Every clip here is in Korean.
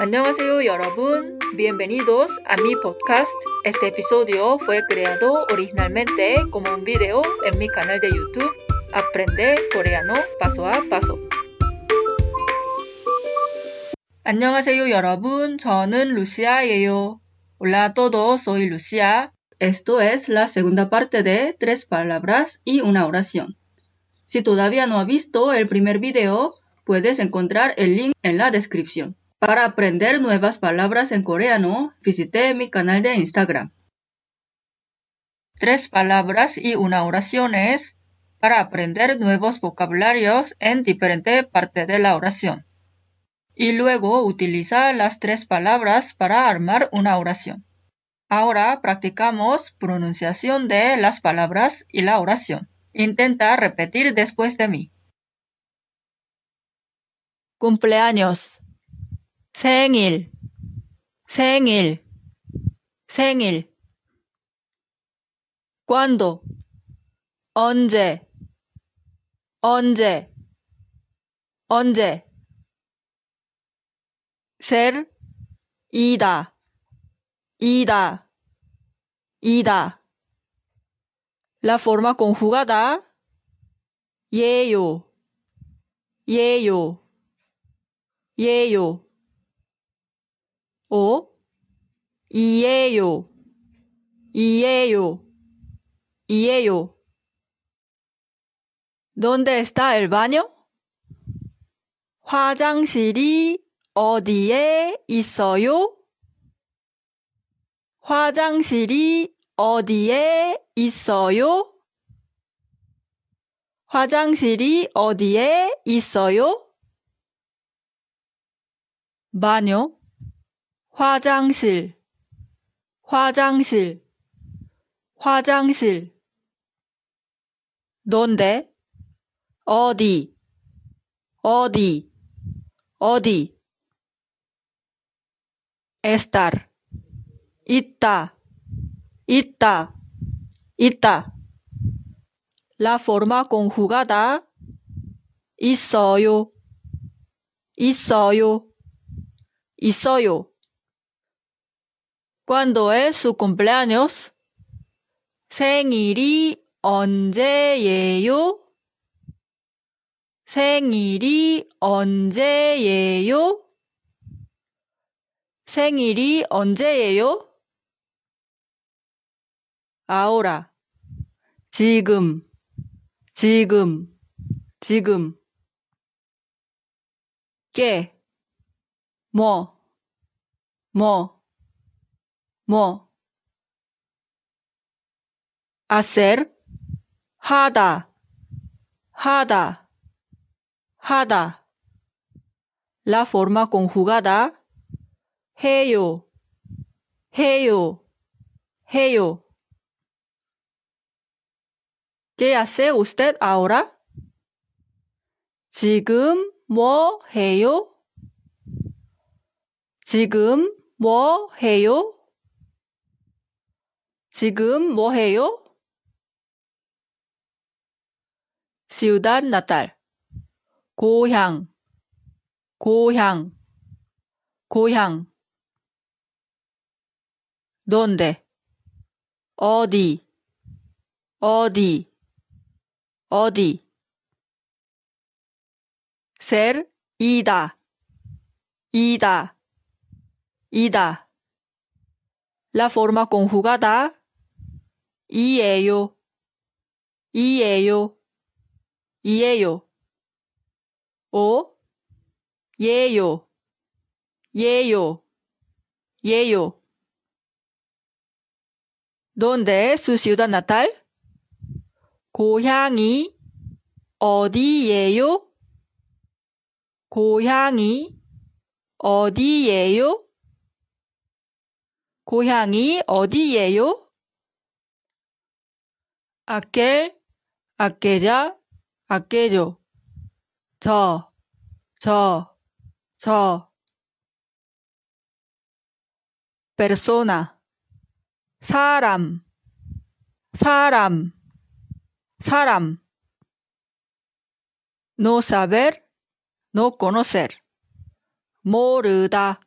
An녕하세요, 여러분. Bienvenidos a mi podcast. Este episodio fue creado originalmente como un video en mi canal de YouTube Aprende Coreano Paso a Paso. 안녕하세요, 여러분. 저는 루시아예요. Hola a todos, soy Lucia. Esto es la segunda parte de tres palabras y una oración. Si todavía no has visto el primer video, puedes encontrar el link en la descripción. Para aprender nuevas palabras en coreano, visité mi canal de Instagram. Tres palabras y una oración es para aprender nuevos vocabularios en diferente parte de la oración. Y luego utiliza las tres palabras para armar una oración. Ahora practicamos pronunciación de las palabras y la oración. Intenta repetir después de mí. cumpleaños, 생일, 생일, 생일. cuándo, 언제, 언제, 언제. ser, 이다, 이다, 이다. La forma conjugada, 예요, 예요, 예요. O 이에요, 이에요, 이에요. ¿Dónde está el baño? 화장실이 어디에 있어요? 화장실이 어디에 있어요? 화장실이 어디에 있어요? 바녀 화장실 화장실 화장실. donde 어디? 어디? 어디? estar 있다. 있다. 있다. La forma conjugada 있어요. 있어요. 있어요 ¿Cuándo es su cumpleaños? 생일이 언제예요? 생일이 언제예요? 생일이 언제예요? ahora 지금 지금 지금 qué 뭐뭐 뭐 hacer 하다 하다 하다 la forma conjugada 해요 해요 해요 ¿Qué hace usted ahora? 지금 뭐 해요? 지금 뭐 해요? 지금 뭐 해요? Ciudad natal. 고향, 고향, 고향. ¿Dónde? 어디, 어디, 어디. ser, 이다, 이다, 이다. La forma conjugada 이에요, 이에요, 이에요. o 예요, 예요, 예요. ¿Dónde es su ciudad natal? 고향이 어디예요? 고향이 어디예요? 고향이 어디예요? Aquel, aquella, aquello. 저, 저, 저. persona, 사람, 사람, 사람. no saber, no conocer. 모르다,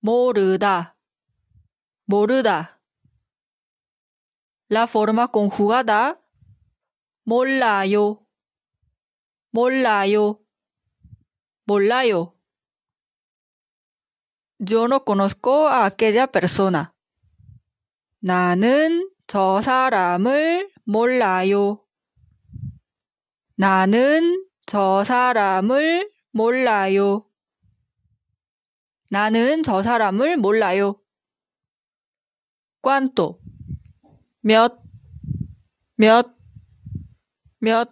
모르다, 모르다. La forma conjugada 몰라요, 몰라요, 몰라요. Yo no conozco a aquella persona. 나는 저 사람을 몰라요. 나는 저 사람을 몰라요. 나는 저 사람을 몰라요. cuánto 몇, 몇, 몇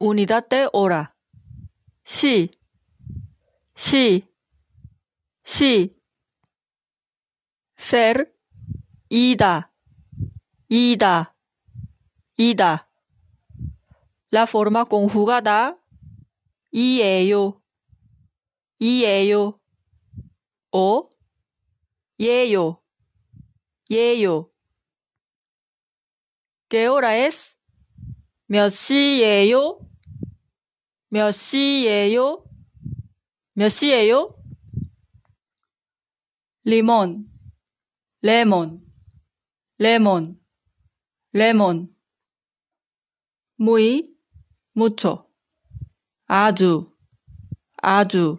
unidad de hora 시, 시, 시 ser 이다, 이다, 이다 la forma conjugada 이에요, 이에요 o 예요, 예요. ¿Qué hora? 몇 시예요? 몇 시예요? 몇 시예요? 리몬, 레몬, 레몬, 레몬. muy, mucho. 아주, 아주,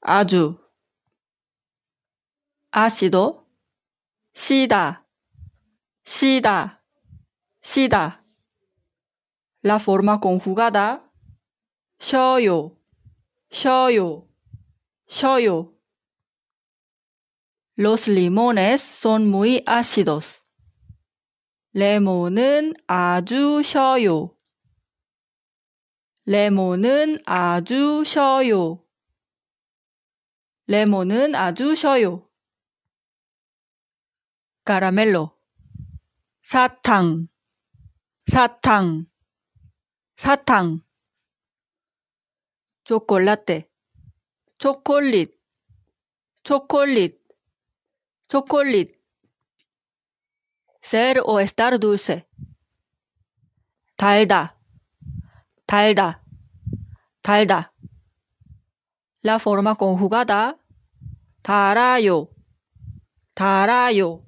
아주. Sida, sida, sida. La forma conjugada, 쉬어요, 쉬어요, 쉬어요. Los limones son muy ácidos. 레몬은 아주 쉬어요. 레몬은 아주 쉬어요. 레몬은 아주 쉬어요. 까라멜로. 사탕. 사탕. 사탕. 초콜라떼. 초콜릿. 초콜릿. 초콜릿. ser o estar dulce 달다. 달다. 달다. la forma conjugada 달아요. 달아요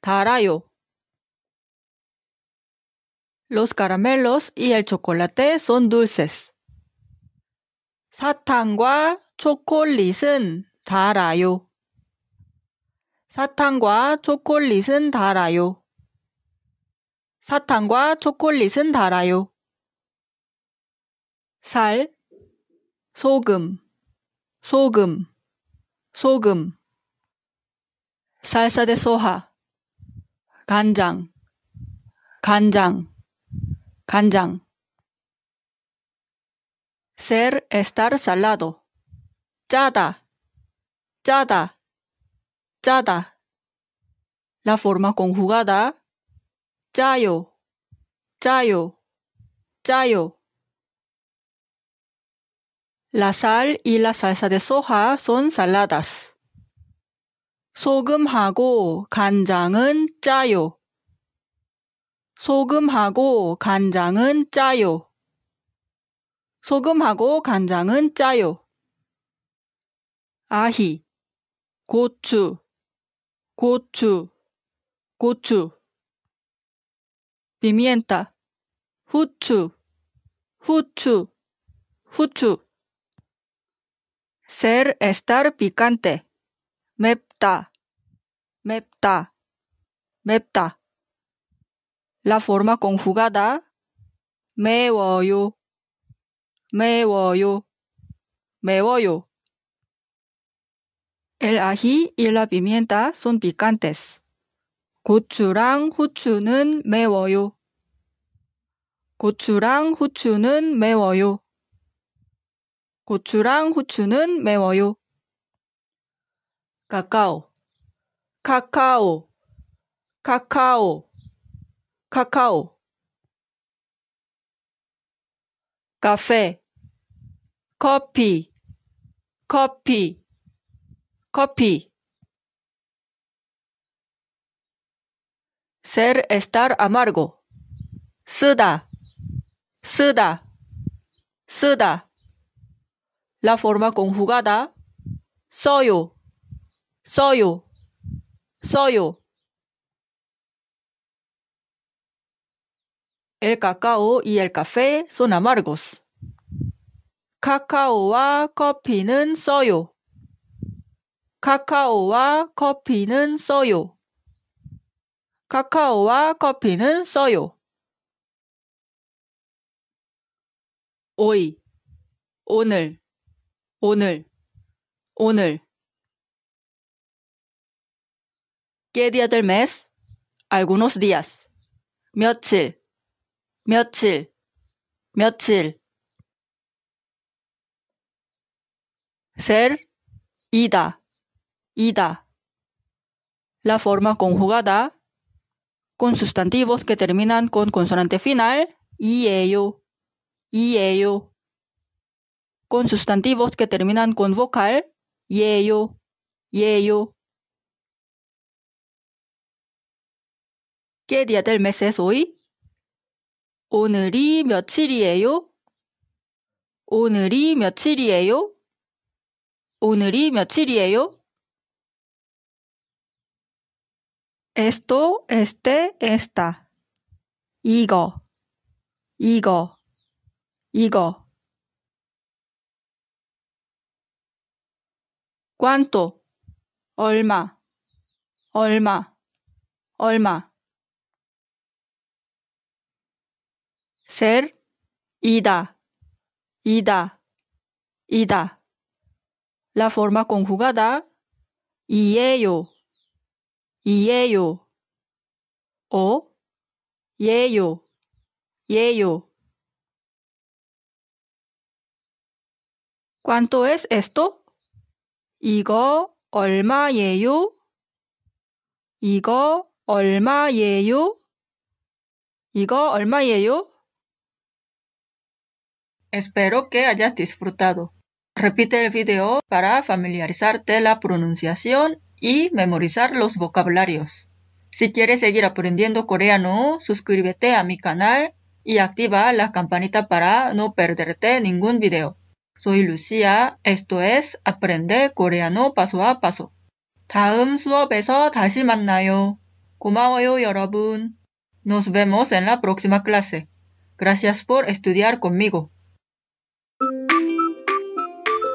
달아요. Los caramelos y el chocolate son dulces. 사탕과 초콜릿은 달아요. 사탕과 초콜릿은 달아요. 사탕과 초콜릿은 달아요. 살, 소금, 소금, 소금. salsa de soja. 간장, 간장, 간장. ser estar salado. 짜다, 짜다, 짜다. La forma conjugada. 짜요, 짜요, 짜요. La sal y la salsa de soja son saladas. 소금하고 간장은 짜요. 소금하고 간장은 짜요. 소금하고 간장은 짜요. 아히, 고추, 고추, 고추. 비미엔타, 후추, 후추, 후추. ser estar picante. 맵 다, 맵다, 맵다. La forma conjugada 매워요, 매워요, 매워요. El ají y la pimienta son picantes. 고추랑 후추는 매워요. 고추랑 후추는 매워요. 고추랑 후추는 매워요. 카카오, 카카오, 카카오, 카카오. 카페, 커피, 커피, 커피. ser estar amargo. 쓰다, 쓰다, 쓰다. La forma conjugada 써요, 써요, 써요. Cacao y el café son amargos. 카카오와 커피는 써요. 카카오와 커피는 써요. 카카오와 커피는 써요. hoy, 오늘, 오늘, 오늘. ¿Qué día del mes? Algunos días. 며칠, 며칠, 며칠. ser, ida, ida. La forma conjugada con sustantivos que terminan con consonante final y ello y ello. Con sustantivos que terminan con vocal y ello, y ello. ¿Qué día del mes es hoy? 오늘이 며칠이에요? 오늘이 며칠이에요? 오늘이 며칠이에요? esto, este, esta. 이거, 이거. 이거 cuánto 얼마 얼마 얼마 ser ida ida ida la forma conjugada y ello y ello o y ello y ello ¿Cuánto es esto? 이거 얼마예요? 이거 얼마예요? 이거 얼마예요? Espero que hayas disfrutado. Repite el video para familiarizarte la pronunciación y memorizar los vocabularios. Si quieres seguir aprendiendo coreano, suscríbete a mi canal y activa la campanita para no perderte ningún video. Soy Lucia. Esto es Aprende Coreano Paso a Paso. 다음 수업에서 다시 만나요. 고마워요, 여러분. Nos vemos en la próxima clase. Gracias por estudiar conmigo.